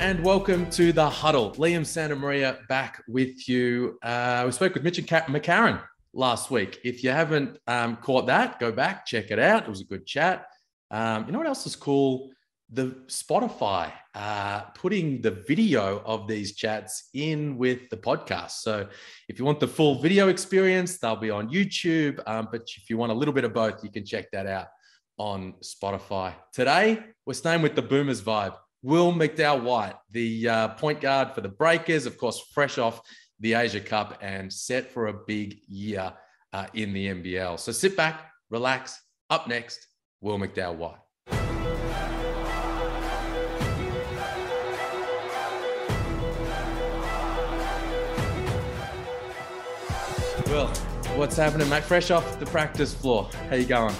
and welcome to the huddle. Liam Santa Maria back with you. Uh, we spoke with Mitch and McCarron last week. If you haven't um, caught that, go back, check it out. It was a good chat. Um, you know what else is cool? The Spotify uh, putting the video of these chats in with the podcast. So if you want the full video experience, they'll be on YouTube. Um, but if you want a little bit of both, you can check that out on Spotify. Today, we're staying with the Boomers vibe. Will McDowell-White, the uh, point guard for the Breakers, of course, fresh off the Asia Cup and set for a big year uh, in the NBL. So sit back, relax. Up next, Will McDowell-White. Well, what's happening, mate? Fresh off the practice floor. How you going?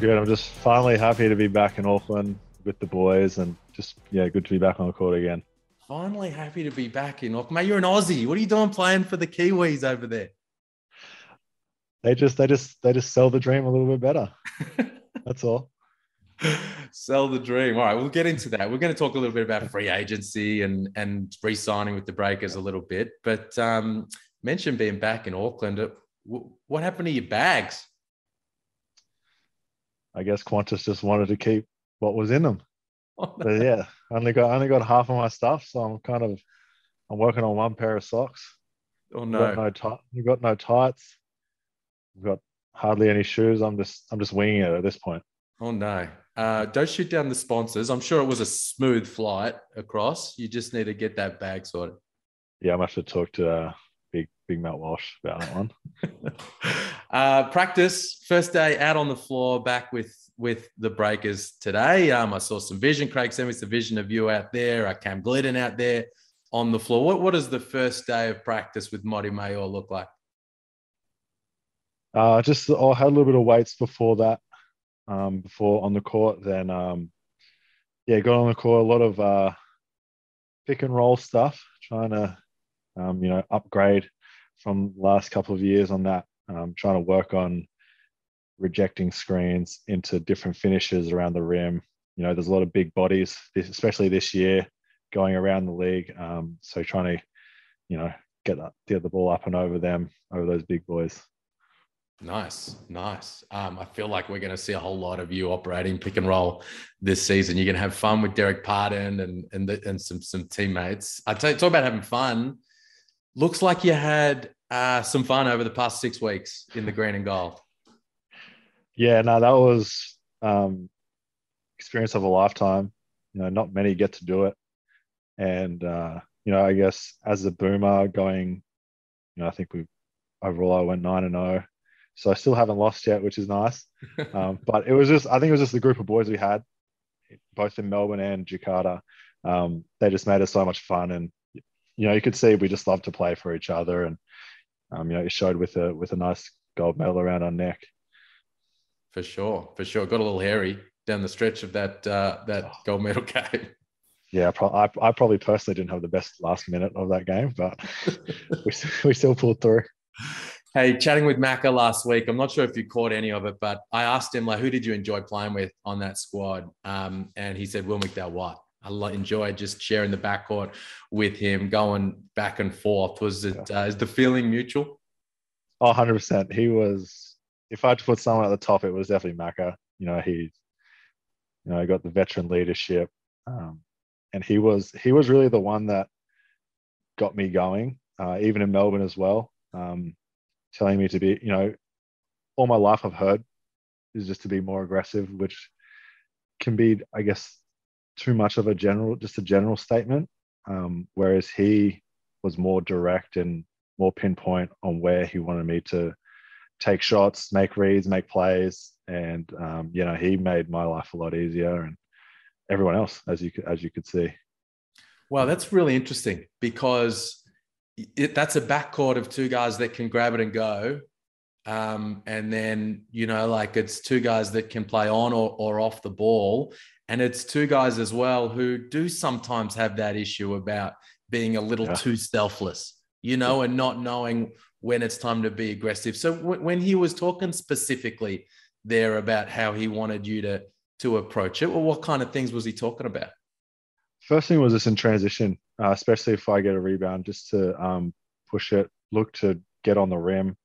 Good. I'm just finally happy to be back in Auckland with the boys and just yeah, good to be back on the court again. Finally happy to be back in Auckland. Mate, you're an Aussie. What are you doing playing for the Kiwis over there? They just they just they just sell the dream a little bit better. That's all. Sell the dream. All right, we'll get into that. We're going to talk a little bit about free agency and and re-signing with the Breakers a little bit. But um, mention being back in Auckland. Uh, what happened to your bags? I guess Qantas just wanted to keep what was in them. But yeah, only got only got half of my stuff, so I'm kind of I'm working on one pair of socks. Oh no, got no tight. You got no tights. We've got hardly any shoes. I'm just I'm just winging it at this point. Oh no. Uh, don't shoot down the sponsors. I'm sure it was a smooth flight across. You just need to get that bag sorted. Yeah, I must have talked to uh, Big Big Matt Walsh about that one. uh, practice first day out on the floor, back with with the breakers today. Um, I saw some vision. Craig sent me some vision of you out there. I Cam Gliddon out there on the floor. What what does the first day of practice with Mody Maor look like? Uh, just I had a little bit of weights before that, um, before on the court. Then um, yeah, got on the court. A lot of uh, pick and roll stuff, trying to um, you know upgrade from last couple of years on that. Um, trying to work on rejecting screens into different finishes around the rim. You know, there's a lot of big bodies, especially this year, going around the league. Um, so trying to, you know, get that, get the ball up and over them, over those big boys. Nice, nice. Um, I feel like we're going to see a whole lot of you operating pick and roll this season. You're going to have fun with Dererk Pardon and and the, and some some teammates. I tell you, talk about having fun. Looks like you had uh, some fun over the past six weeks in the green and gold yeah, no, that was um, experience of a lifetime. You know, not many get to do it, and uh, you know, I guess as a boomer going, you know, I think we overall I went nine and zero, oh. so I still haven't lost yet, which is nice. um, but it was just, I think it was just the group of boys we had, both in Melbourne and Jakarta. Um, they just made it so much fun, and you know, you could see we just love to play for each other, and um, you know, it showed with a with a nice gold medal around our neck. For sure, for sure. Got a little hairy down the stretch of that uh, that oh. gold medal game. Yeah, I, I probably personally didn't have the best last minute of that game, but we, we still pulled through. Hey, chatting with Macca last week, I'm not sure if you caught any of it, but I asked him like, who did you enjoy playing with on that squad? Um, and he said Will McDowell-White. I enjoyed just sharing the backcourt with him, going back and forth. Was it uh, is the feeling mutual? Oh, 100 percent. He was if I had to put someone at the top, it was definitely Macca. You know, he, you know, he got the veteran leadership, um, and he was he was really the one that got me going, uh, even in Melbourne as well. Um, telling me to be, you know, all my life I've heard is just to be more aggressive, which can be, I guess, too much of a general, just a general statement. Um, whereas he was more direct and more pinpoint on where he wanted me to take shots, make reads, make plays, and um, you know he made my life a lot easier, and everyone else, as you as you could see. Well, that's really interesting because it, that's a backcourt of two guys that can grab it and go, um, and then you know like it's two guys that can play on or, or off the ball, and it's two guys as well who do sometimes have that issue about being a little yeah. too selfless, you know, and not knowing when it's time to be aggressive. So w- when he was talking specifically there about how he wanted you to to approach it, well, what kind of things was he talking about? First thing was just in transition, uh, especially if I get a rebound, just to um, push it, look to get on the rim.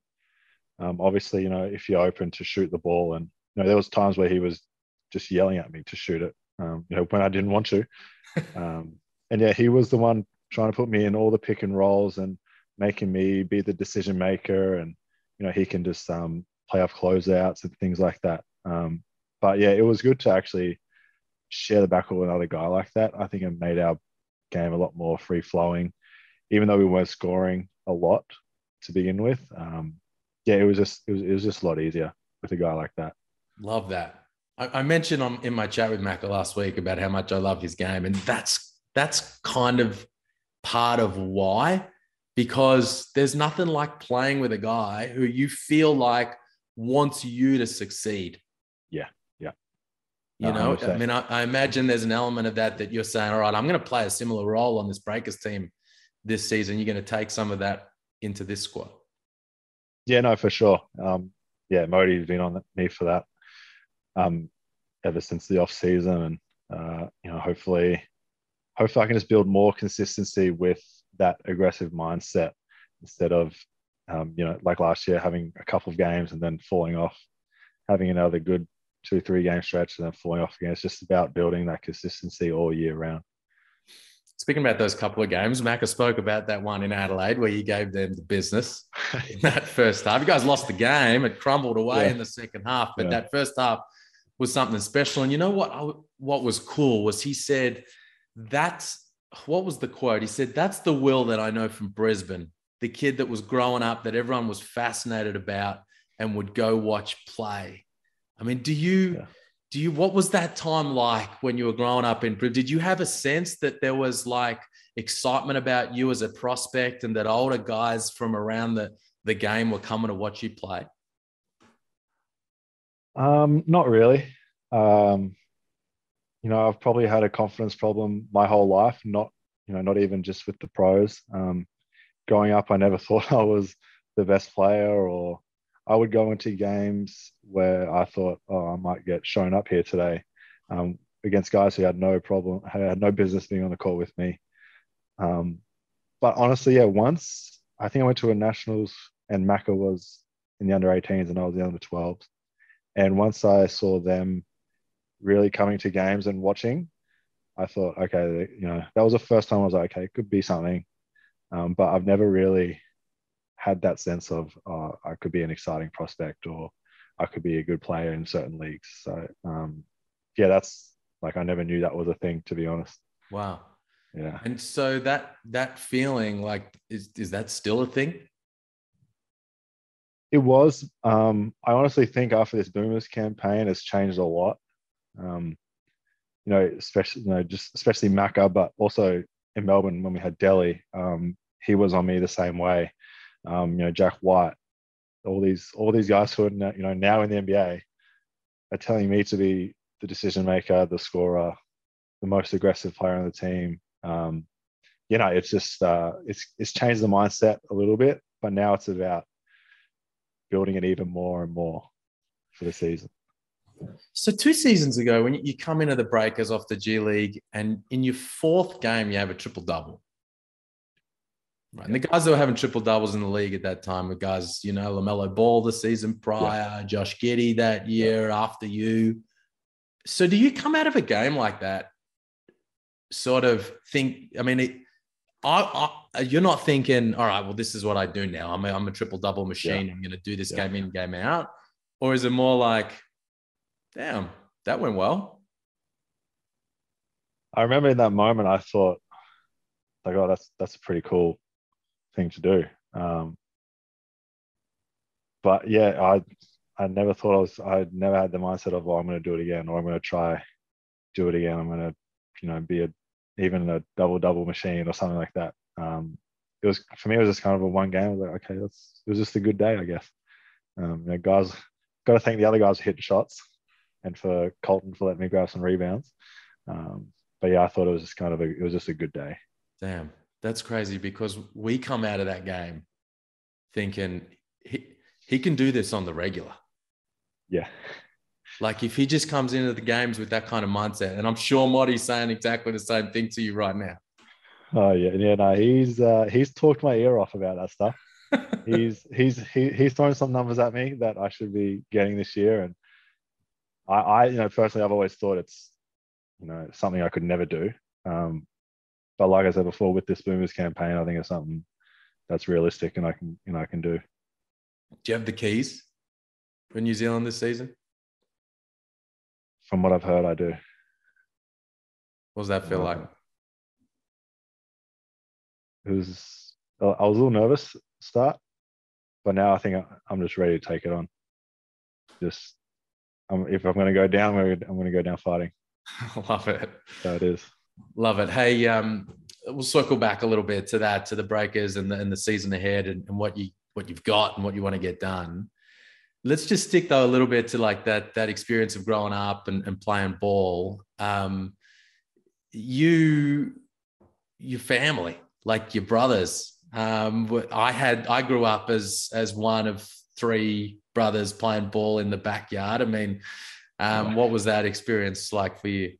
Um, obviously, you know, if you're open to shoot the ball, and you know, there was times where he was just yelling at me to shoot it, um, you know, when I didn't want to. Um, and yeah, he was the one trying to put me in all the pick and rolls and making me be the decision maker, and you know, he can just um, play off closeouts and things like that. Um, but yeah, it was good to actually share the backcourt with another guy like that. I think it made our game a lot more free flowing, even though we weren't scoring a lot to begin with. Um, yeah, it was just it was, it was just a lot easier with a guy like that. Love that. I, I mentioned on, in my chat with Macca last week about how much I love his game, and that's that's kind of part of why, because there's nothing like playing with a guy who you feel like wants you to succeed. Yeah, yeah. You know, I mean, I, I, imagine there's an element of that that you're saying, all right, I'm going to play a similar role on this Breakers team this season. You're going to take some of that into this squad. Yeah, no, for sure. Um, yeah, Mody's been on me for that um, ever since the off season, and uh, you know, hopefully, hopefully, I can just build more consistency with that aggressive mindset instead of um, you know, like last year, having a couple of games and then falling off, having another good two, three game stretch and then falling off again. It's just about building that consistency all year round. Speaking about those couple of games, Macca spoke about that one in Adelaide where you gave them the business in that first half. You guys lost the game; it crumbled away yeah. in the second half. But yeah. that first half was something special. And you know what? What was cool was he said, "That's what was the quote? He said, "That's the will that I know from Brisbane. The kid that was growing up, that everyone was fascinated about, and would go watch play." I mean, do you? Yeah do you what was that time like when you were growing up in Brisbane? did you have a sense that there was like excitement about you as a prospect and that older guys from around the the game were coming to watch you play um not really um you know i've probably had a confidence problem my whole life not you know not even just with the pros um growing up i never thought i was the best player or I would go into games where I thought, oh, I might get shown up here today um, against guys who had no problem, had no business being on the court with me. Um, but honestly, yeah, once I think I went to a nationals and Macca was in the under 18s and I was in the under 12s. And once I saw them really coming to games and watching, I thought, okay, you know, that was the first time I was like, okay, it could be something. Um, but I've never really had that sense of uh, I could be an exciting prospect or I could be a good player in certain leagues. So um, yeah, that's like I never knew that was a thing to be honest. Wow. Yeah. And so that that feeling like is is that still a thing? It was. Um, I honestly think after this Boomers campaign has changed a lot. Um, you know, especially you know, just especially Macca, but also in Melbourne when we had Delly, um, he was on me the same way um, you know, Jack White, all these all these guys who are now, you know now in the NBA are telling me to be the decision maker, the scorer, the most aggressive player on the team. Um, you know, it's just uh, it's it's changed the mindset a little bit, but now it's about building it even more and more for the season. So two seasons ago, when you come into the Breakers off the G League, and in your fourth game you have a triple double, Right. And the guys that were having triple doubles in the league at that time were guys, you know, LaMelo Ball the season prior, yeah. Josh Giddey that year yeah. after you. So do you come out of a game like that, sort of think, I mean, it, I, I, you're not thinking, all right, well, this is what I do now. I'm a, I'm a triple double machine. Yeah. I'm going to do this game in, game out. Or is it more like, damn, that went well? I remember in that moment, I thought, like, oh, that's that's a pretty cool thing to do. Um, but yeah, I I never thought I was. I never had the mindset of, oh, I'm going to do it again, or I'm going to try do it again. I'm going to, you know, be a even a double double machine or something like that. Um, it was for me. It was just kind of a one game. I was like, okay, that's it was just a good day, I guess. Um, you know, guys, got to thank the other guys who hit the shots, and for Colton for letting me grab some rebounds. Um, but yeah, I thought it was just kind of a, it was just a good day. Damn. That's crazy because we come out of that game thinking he, he can do this on the regular. Yeah. Like if he just comes into the games with that kind of mindset, and I'm sure Mody's saying exactly the same thing to you right now. Oh yeah, yeah. No, he's uh, he's talked my ear off about that stuff. he's he's he, he's throwing some numbers at me that I should be getting this year, and I, I you know personally I've always thought it's you know something I could never do. Um, but like I said before, with this Boomers campaign, I think it's something that's realistic and I can you know I can do. Do you have the keys for New Zealand this season? From what I've heard, I do. What does that feel like? It was. I was a little nervous start, but now I think I'm just ready to take it on. Just, um, if I'm going to go down, I'm going to go down fighting. Love it. So it is. Love it. Hey, um, we'll circle back a little bit to that, to the breakers and the, and the season ahead, and, and what you what you've got and what you want to get done. Let's just stick though a little bit to like that that experience of growing up and, and playing ball. Um, you, your family, like your brothers. Um, I had I grew up as as one of three brothers playing ball in the backyard. I mean, um, what was that experience like for you?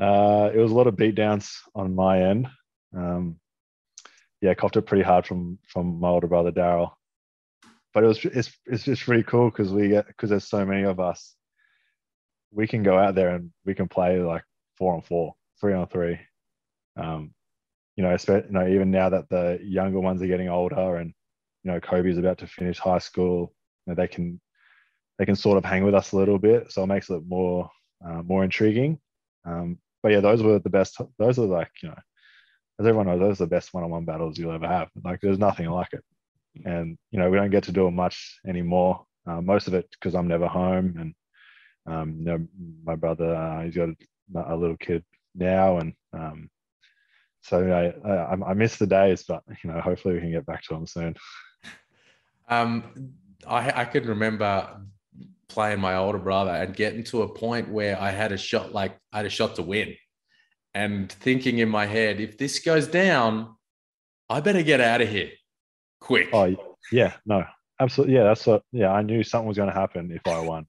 Uh, it was a lot of beatdowns on my end. Um, yeah, copped it pretty hard from from my older brother Daryl. But it was it's it's just really cool because we get because there's so many of us. We can go out there and we can play like four on four, three on three. Um, you know, you know, even now that the younger ones are getting older and you know Kobe's about to finish high school, you know, they can they can sort of hang with us a little bit, so it makes it more uh, more intriguing. Um, but yeah, those were the best. Those are like you know as everyone knows, those are the best one-on-one battles you'll ever have. Like there's nothing like it. And you know, we don't get to do them much anymore. Uh, most of it because I'm never home, and um, you know, my brother uh, he's got a, a, little kid now, and um, so I, I, I miss the days, but you know, hopefully we can get back to them soon. Um, I I can remember playing my older brother and getting to a point where I had a shot like I had a shot to win and thinking in my head, if this goes down, I better get out of here quick. Oh, yeah, no, absolutely. Yeah, that's what, yeah, I knew something was going to happen if I won.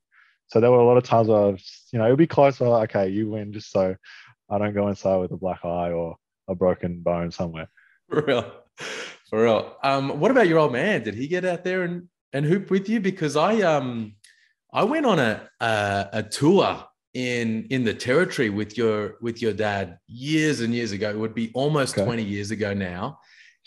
So there were a lot of times where I was, you know, it would be close. Like, okay, you win just so I don't go inside with a black eye or a broken bone somewhere. For real. For real. Um, what about your old man? Did he get out there and, and hoop with you? Because I um I went on a a, a tour in in the territory with your with your dad years and years ago. It would be almost okay. 20 years ago now.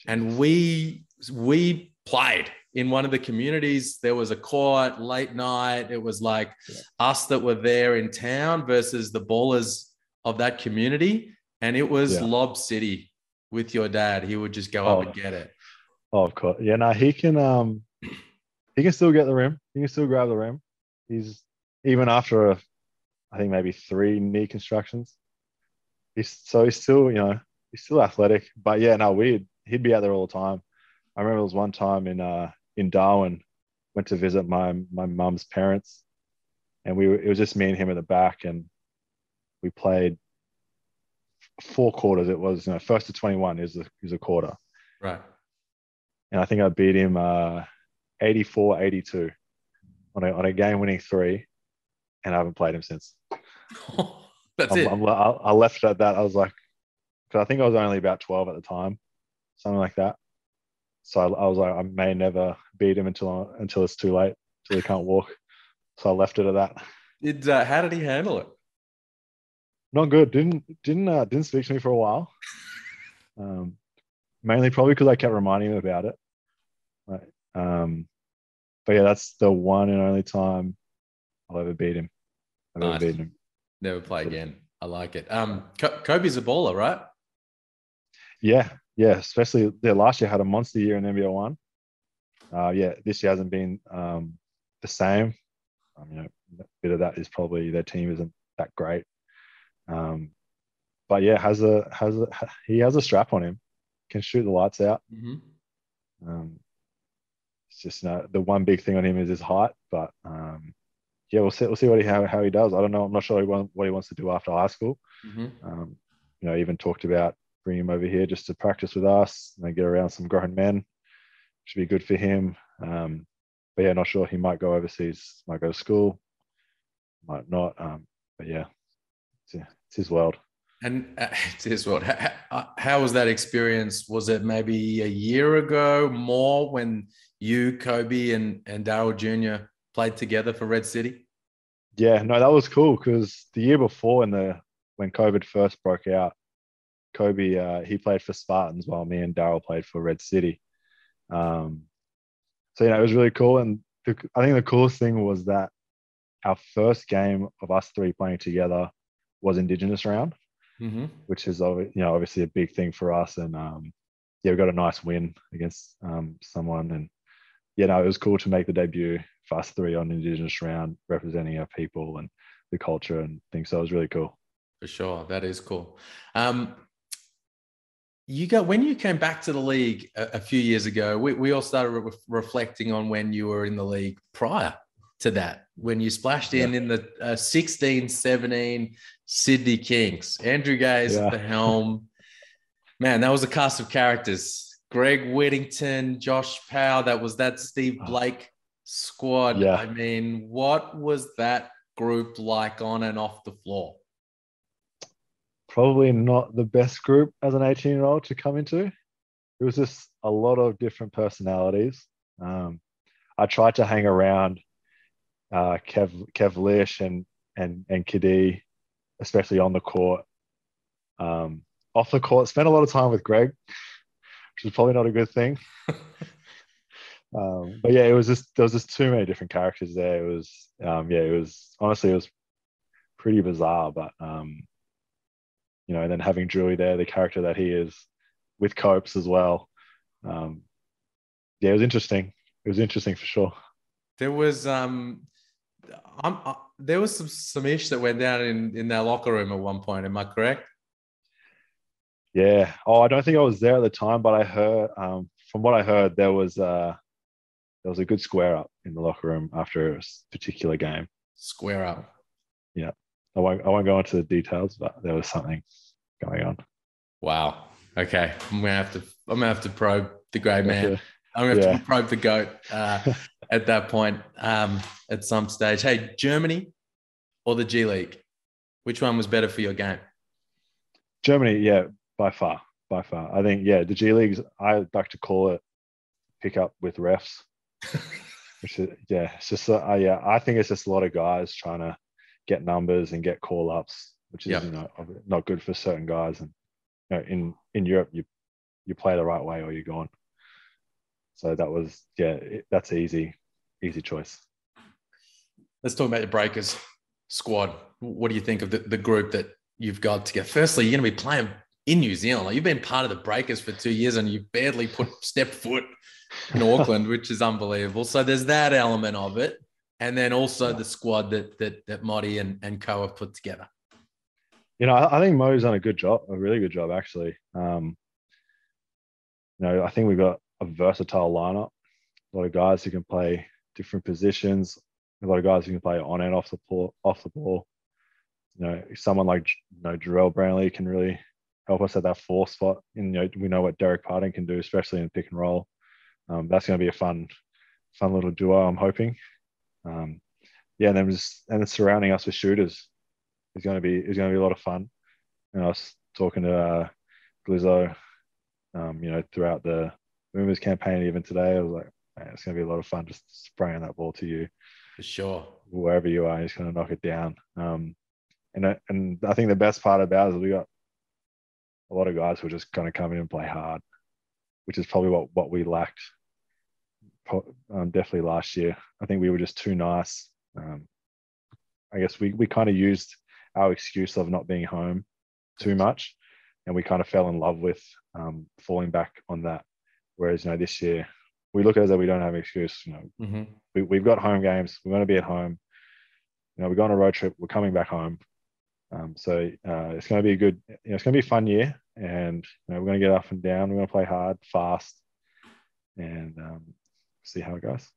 And we we played in one of the communities. There was a court late night. It was like yeah. us that were there in town versus the ballers of that community. And it was yeah. Lob City with your dad. He would just go oh. up and get it. Oh, of course. Yeah, no, he can um he can still get the rim. He can still grab the rim. He's even after a I think maybe three knee constructions. He's so he's still, you know, he's still athletic. But yeah, no, weird. He'd be out there all the time. I remember there was one time in uh in Darwin, went to visit my my mum's parents, and we were, it was just me and him at the back, and we played four quarters. It was you know first to twenty one is a is a quarter, right? And I think I beat him uh 84 82 on a on a game winning three, and I haven't played him since. That's I'm, it. I'm, i left it at that. I was like, because I think I was only about 12 at the time, something like that. So I, I was like, I may never beat him until until it's too late, until he can't walk. So I left it at that. Did uh, how did he handle it? Not good. Didn't didn't uh, didn't speak to me for a while. Um, mainly probably because I kept reminding him about it. Um, but yeah, that's the one and only time I'll ever beat him. I've nice. ever beaten him. Never play again. I like it. Um, Kobe's a baller, right? Yeah, yeah. Especially yeah, last year had a monster year in NBL one. Uh, yeah, this year hasn't been um, the same. Um, you know, a bit of that is probably their team isn't that great. Um, but yeah, has a has a he has a strap on him, can shoot the lights out. Mm-hmm. Um, just know, the one big thing on him is his height, but um, yeah, we'll see. We'll see what he how, how he does. I don't know. I'm not sure what he wants to do after high school. Mm-hmm. Um, you know, even talked about bringing him over here just to practice with us and get around some grown men. Should be good for him. Um, but yeah, not sure. He might go overseas. Might go to school. might not. Um, but yeah, it's, it's his world. And uh, it's his world. How, how was that experience? Was it maybe a year ago more when you, Kobe, and and Daryl Jr. played together for Red City? Yeah, no, that was cool because the year before, when the when COVID first broke out, Kobe uh, he played for Spartans while me and Daryl played for Red City. Um, so yeah, it was really cool. And the, I think the coolest thing was that our first game of us three playing together was Indigenous round, mm-hmm. which is you know obviously a big thing for us. And um, yeah, we got a nice win against um, someone, and yeah, no, it was cool to make the debut for us three on Indigenous round, representing our people and the culture and things. So it was really cool. For sure, that is cool. Um, you got when you came back to the league a, a few years ago. We, we all started re- reflecting on when you were in the league prior to that, when you splashed in yeah. in the uh, 16, 17 Sydney Kings. Andrew Gaze yeah. at the helm. Man, that was a cast of characters. Greg Whittington, Josh Powell. That was that Steve oh. Blake squad. Yeah. I mean, what was that group like on and off the floor? probably not the best group as an 18 year old to come into. It was just a lot of different personalities. Um, I tried to hang around uh, Kev, Kev Lisch and, and, and Kadi, especially on the court. Um, off the court, spent a lot of time with Greg, which is probably not a good thing. um, but yeah, it was just there was just too many different characters there. It was um, yeah, it was honestly it was pretty bizarre, but um, you know, and then having Drewy there, the character that he is with Copes as well. Um, yeah, it was interesting. It was interesting for sure. There was um, I'm, uh, there was some some ish that went down in in that locker room at one point. Am I correct? Yeah. Oh, I don't think I was there at the time, but I heard um, from what I heard there was uh, there was a good square up in the locker room after a particular game. Square up. Yeah. I won't, I won't go into the details, but there was something going on. Wow. Okay. I'm gonna have to I'm gonna have to probe the grey man. I'm gonna have yeah. to probe the goat uh, at that point um, at some stage. Hey, Germany or the G League? Which one was better for your game? Germany, yeah, by far, by far. I think yeah, the G Leagues. I like to call it pick up with refs. which is yeah, it's just uh, yeah. I think it's just a lot of guys trying to get numbers and get call ups, which is yep. you know not good for certain guys. And you know, in in Europe, you you play the right way or you're gone. So that was yeah, it, that's easy, easy choice. Let's talk about the Breakers squad. What do you think of the, the group that you've got together? Firstly, you're going to be playing in New Zealand. Like you've been part of the Breakers for two years and you barely put step foot in Auckland, which is unbelievable. So there's that element of it and then also the squad that that that Mody and, and Co have put together. You know, I, think Mo's done a good job, a really good job actually. Um, you know, I think we've got a versatile lineup, a lot of guys who can play different positions, a lot of guys who can play on and off the ball, off the ball. You know, someone like you know Jarrell Brantley can really help us at that four spot. And you know, we know what Dererk Pardon can do, especially in pick and roll. Um, that's going to be a fun, fun little duo. I'm hoping. Um, yeah, and then just and then surrounding us with shooters is going to be is going to be a lot of fun. And I was talking to uh, Glizzo, um, you know, throughout the Boomers campaign, even today, I was like, it's going to be a lot of fun just spraying that ball to you. For sure. Wherever you are, just going to knock it down. Um, and and I think the best part about it is we got a lot of guys who are just going to come in and play hard, which is probably what what we lacked um, definitely last year. I think we were just too nice. Um, I guess we, we kind of used our excuse of not being home too much, and we kind of fell in love with um, falling back on that. Whereas you know this year we look at it as though we don't have an excuse. You know, mm-hmm. we, we've got home games. We're going to be at home. You know, we go on a road trip. We're coming back home. Um, so uh, it's going to be a good. You know, it's going to be a fun year, and you know, we're going to get up and down. We're going to play hard, fast, and um, see how it goes.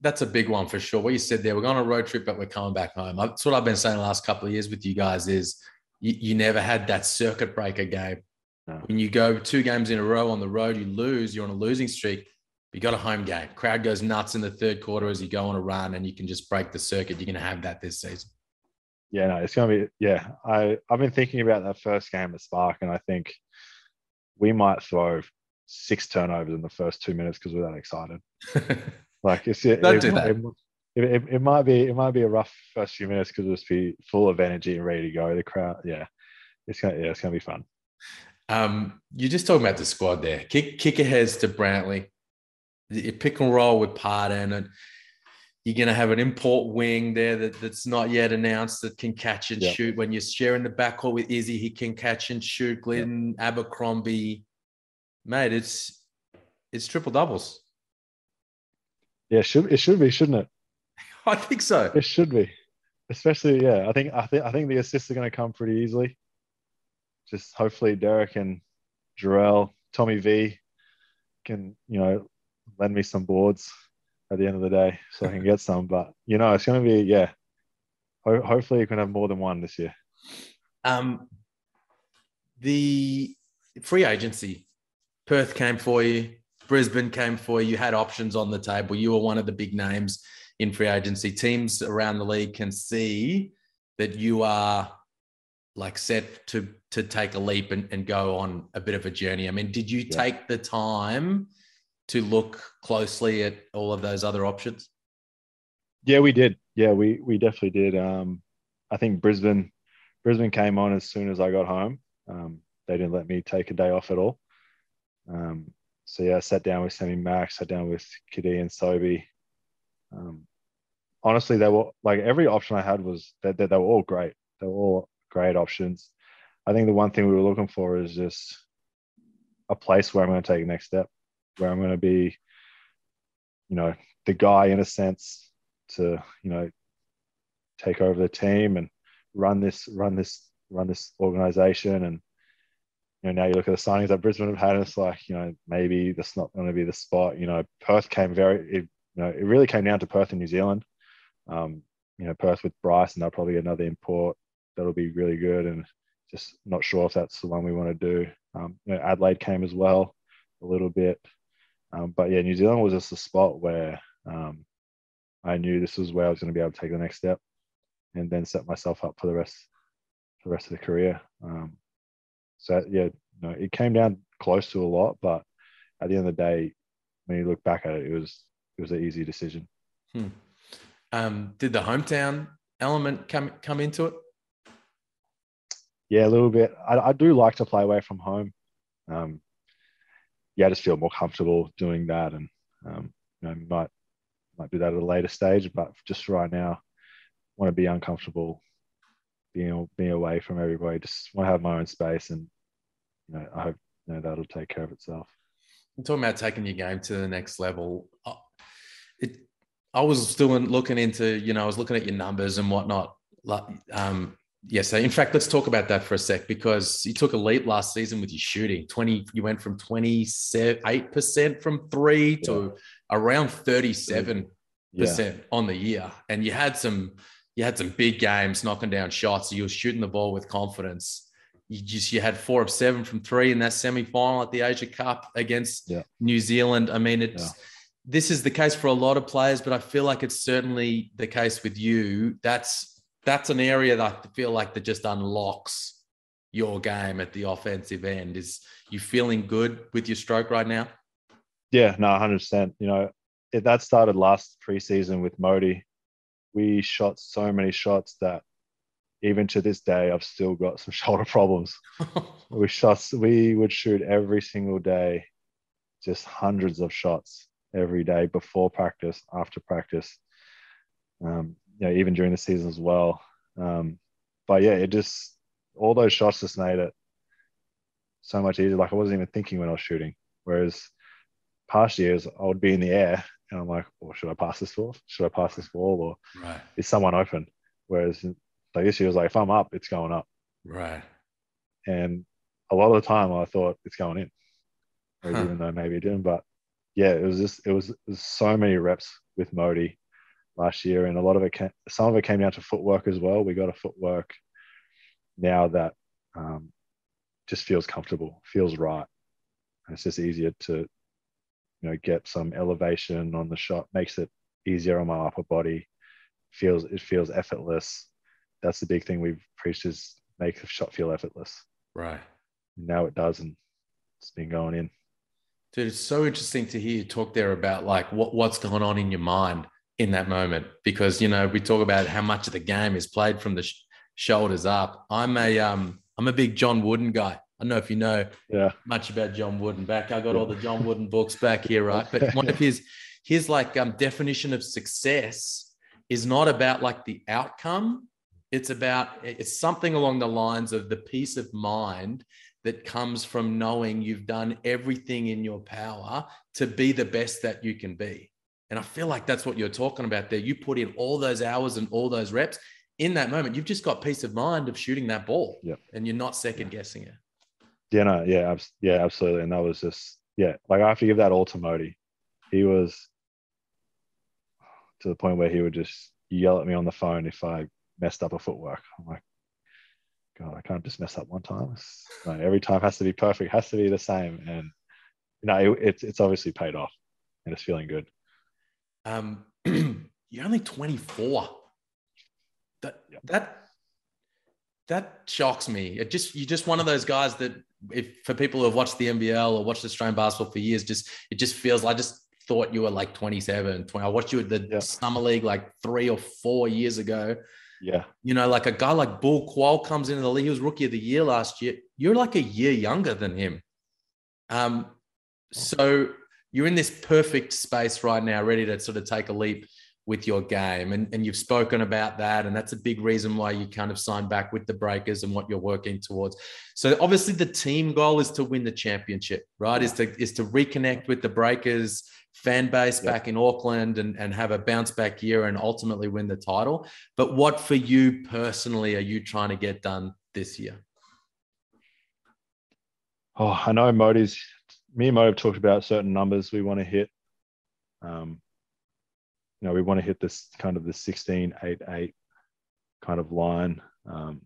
That's a big one for sure. What you said there, we're going on a road trip, but we're coming back home. That's what I've been saying the last couple of years with you guys is you, you never had that circuit breaker game. No. When you go two games in a row on the road, you lose, you're on a losing streak. You got a home game. Crowd goes nuts in the third quarter as you go on a run and you can just break the circuit. You're going to have that this season. Yeah, no, it's gonna be yeah. I I've been thinking about that first game at Spark, and I think we might throw six turnovers in the first two minutes because we're that excited. like it's it, Don't it, do that. It, it, it, might be it might be a rough first few minutes because we'll just be full of energy and ready to go. The crowd, yeah, it's gonna yeah, it's gonna be fun. Um, you're just talking about the squad there. Kick kick aheads to Brantley. You pick and roll with Pardon, and you're going to have an import wing there that, that's not yet announced that can catch and shoot. When you're sharing the backcourt with Izzy, he can catch and shoot. Gliddon, Abercrombie, mate, it's it's triple doubles. Yeah, it should it should be, shouldn't it? I think so. It should be, especially yeah. I think I think I think the assists are going to come pretty easily. Just hopefully Dererk and Jarrell, Tommy V can you know lend me some boards at the end of the day so I can get some. But you know it's going to be yeah. Ho- hopefully you can have more than one this year. Um, the free agency, Perth came for you, Brisbane came for you. You had options on the table. You were one of the big names in free agency. Teams around the league can see that you are like set to to take a leap and, and go on a bit of a journey. I mean, did you Yeah. take the time to look closely at all of those other options? Yeah, we did. Yeah, we we definitely did. Um, I think Brisbane Brisbane came on as soon as I got home. Um, they didn't let me take a day off at all. Um, so yeah, I sat down with Sammy Max, sat down with Kiddy and Sobe. Um, honestly, they were like every option I had was that they, they were all great. They were all great options. I think the one thing we were looking for is just a place where I'm going to take the next step, where I'm going to be, you know, the guy in a sense to you know take over the team and run this run this run this organization. And you know now you look at the signings that Brisbane have had and it's like you know maybe that's not going to be the spot. You know Perth came very it, you know it really came down to Perth in New Zealand. Um you know Perth with Bryce and they'll probably get another import that'll be really good. And just not sure if that's the one we want to do. Um you know Adelaide came as well a little bit um, but yeah New Zealand was just a spot where um I knew this was where I was going to be able to take the next step and then set myself up for the rest for the rest of the career. Um, so yeah, you know, it came down close to a lot, but at the end of the day, when you look back at it, it was it was an easy decision. Hmm. Um, did the hometown element come come into it? Yeah, a little bit. I, I do like to play away from home. Um, yeah, I just feel more comfortable doing that, and um, you know, might might do that at a later stage. But just right now, want to be uncomfortable being being away from everybody. Just want to have my own space, and you know, I hope you know that'll take care of itself. I'm talking about taking your game to the next level. It, I was still in- looking into, you know, I was looking at your numbers and whatnot. Like, Um, yeah, so in fact, let's talk about that for a sec because you took a leap last season with your shooting. 20, you went from 28% from three to around 37% Yeah, on the year. And you had some, you had some big games knocking down shots. You were shooting the ball with confidence. You just you had four of seven from three in that semi-final at the Asia Cup against Yeah. New Zealand. I mean, it's Yeah. this is the case for a lot of players, but I feel like it's certainly the case with you. That's that's an area that I feel like that just unlocks your game at the offensive end. Is you feeling good with your stroke right now? yeah, no, hundred percent. You know, it, that started last preseason with Mody. We shot so many shots that even to this day, I've still got some shoulder problems. we shot we would shoot every single day just hundreds of shots every day before practice after practice um, you know even during the season as well. Um, but yeah it just all those shots just made it so much easier. Like i wasn't even thinking when i was shooting. Whereas past years i would be in the air and i'm like well should i pass this ball? Should i pass this ball or right, is someone open? Whereas like this year was like if i'm up it's going up. Right. and a lot of the time I thought it's going in, Huh. even though maybe it didn't. But yeah, it was just it was, it was so many reps with Mody last year, and a lot of it came, some of it came down to footwork as well. We got a footwork now that um, just feels comfortable, feels right. And it's just easier to you know get some elevation on the shot, makes it easier on my upper body. Feels it feels effortless. that's the big thing we've preached is make the shot feel effortless. Right. Now it does, and it's been going in. Dude, it's so interesting to hear you talk there about like what, what's going on in your mind in that moment because you know we talk about how much of the game is played from the sh- shoulders up. I'm a um I'm a big John Wooden guy. I don't know if you know yeah. much about John Wooden back. I got all the John Wooden books back here, right? But one of his his like um, definition of success is not about like the outcome. It's about it's something along the lines of the peace of mind that comes from knowing you've done everything in your power to be the best that you can be. And I feel like that's what you're talking about there. You put in all those hours and all those reps in that moment. You've just got peace of mind of shooting that ball, yep. and you're not second guessing it. Yeah, no, yeah, yeah, absolutely. And that was just yeah, like I have to give that all to Mody. He was to the point where he would just yell at me on the phone if I messed up a footwork. I'm like, God, I can't just mess up one time. every time has to be perfect, has to be the same. And you know, it, it's it's obviously paid off, and it's feeling good. Um, you're only 24. That yep. that that shocks me. It just you're just one of those guys that if for people who have watched the NBL or watched Australian basketball for years, just it just feels like I just thought you were like 27, 20. I watched you at the yeah. summer league like three or four years ago. Yeah. You know, like a guy like Bul Kuol comes into the league. He was rookie of the year last year. You're like a year younger than him. Um, so you're in this perfect space right now, ready to sort of take a leap with your game. And, and you've spoken about that. And that's a big reason why you kind of signed back with the Breakers and what you're working towards. So obviously the team goal is to win the championship, right? Is to is to reconnect with the Breakers fan base yep. back in Auckland and, and have a bounce back year and ultimately win the title. But what for you personally are you trying to get done this year? Oh, I know Mody's me and Mo have talked about certain numbers we want to hit. Um, you know, we want to hit this kind of the 16, 8, 8 kind of line. Um,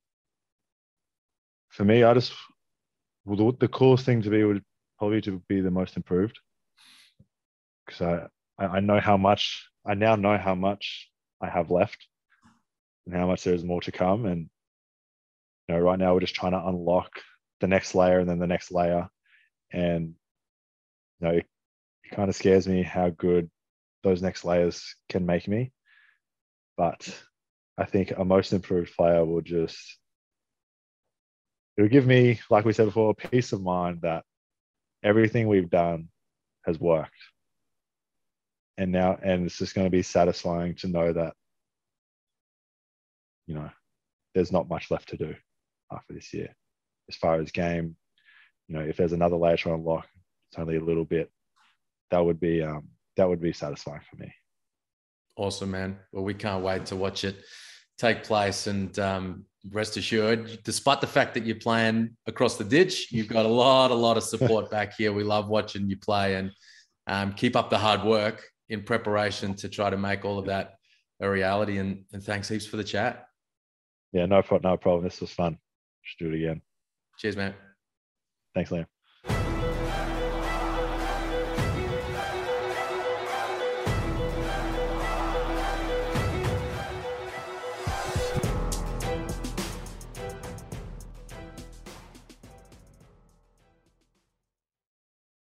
for me, I just, well, the, the coolest thing to be would probably to be the most improved. Because I, I know how much, I now know how much I have left and how much there is more to come. And, you know, right now we're just trying to unlock the next layer and then the next layer. And, you know, it, kind of scares me how good those next layers can make me. But I think a most improved player will just it'll give me, like we said before, peace of mind that everything we've done has worked. And now and it's just going to be satisfying to know that, you know, there's not much left to do after this year. As far as game, you know, if there's another layer to unlock, it's only a little bit. That would be um, that would be satisfying for me. Awesome, man. Well, we can't wait to watch it take place. And um, rest assured, despite the fact that you're playing across the ditch, you've got a lot, a lot of support back here. We love watching you play and um, keep up the hard work in preparation to try to make all of that a reality. And, and thanks heaps for the chat. Yeah, no, no problem. This was fun. Just do it again. Cheers, man. Thanks, Liam.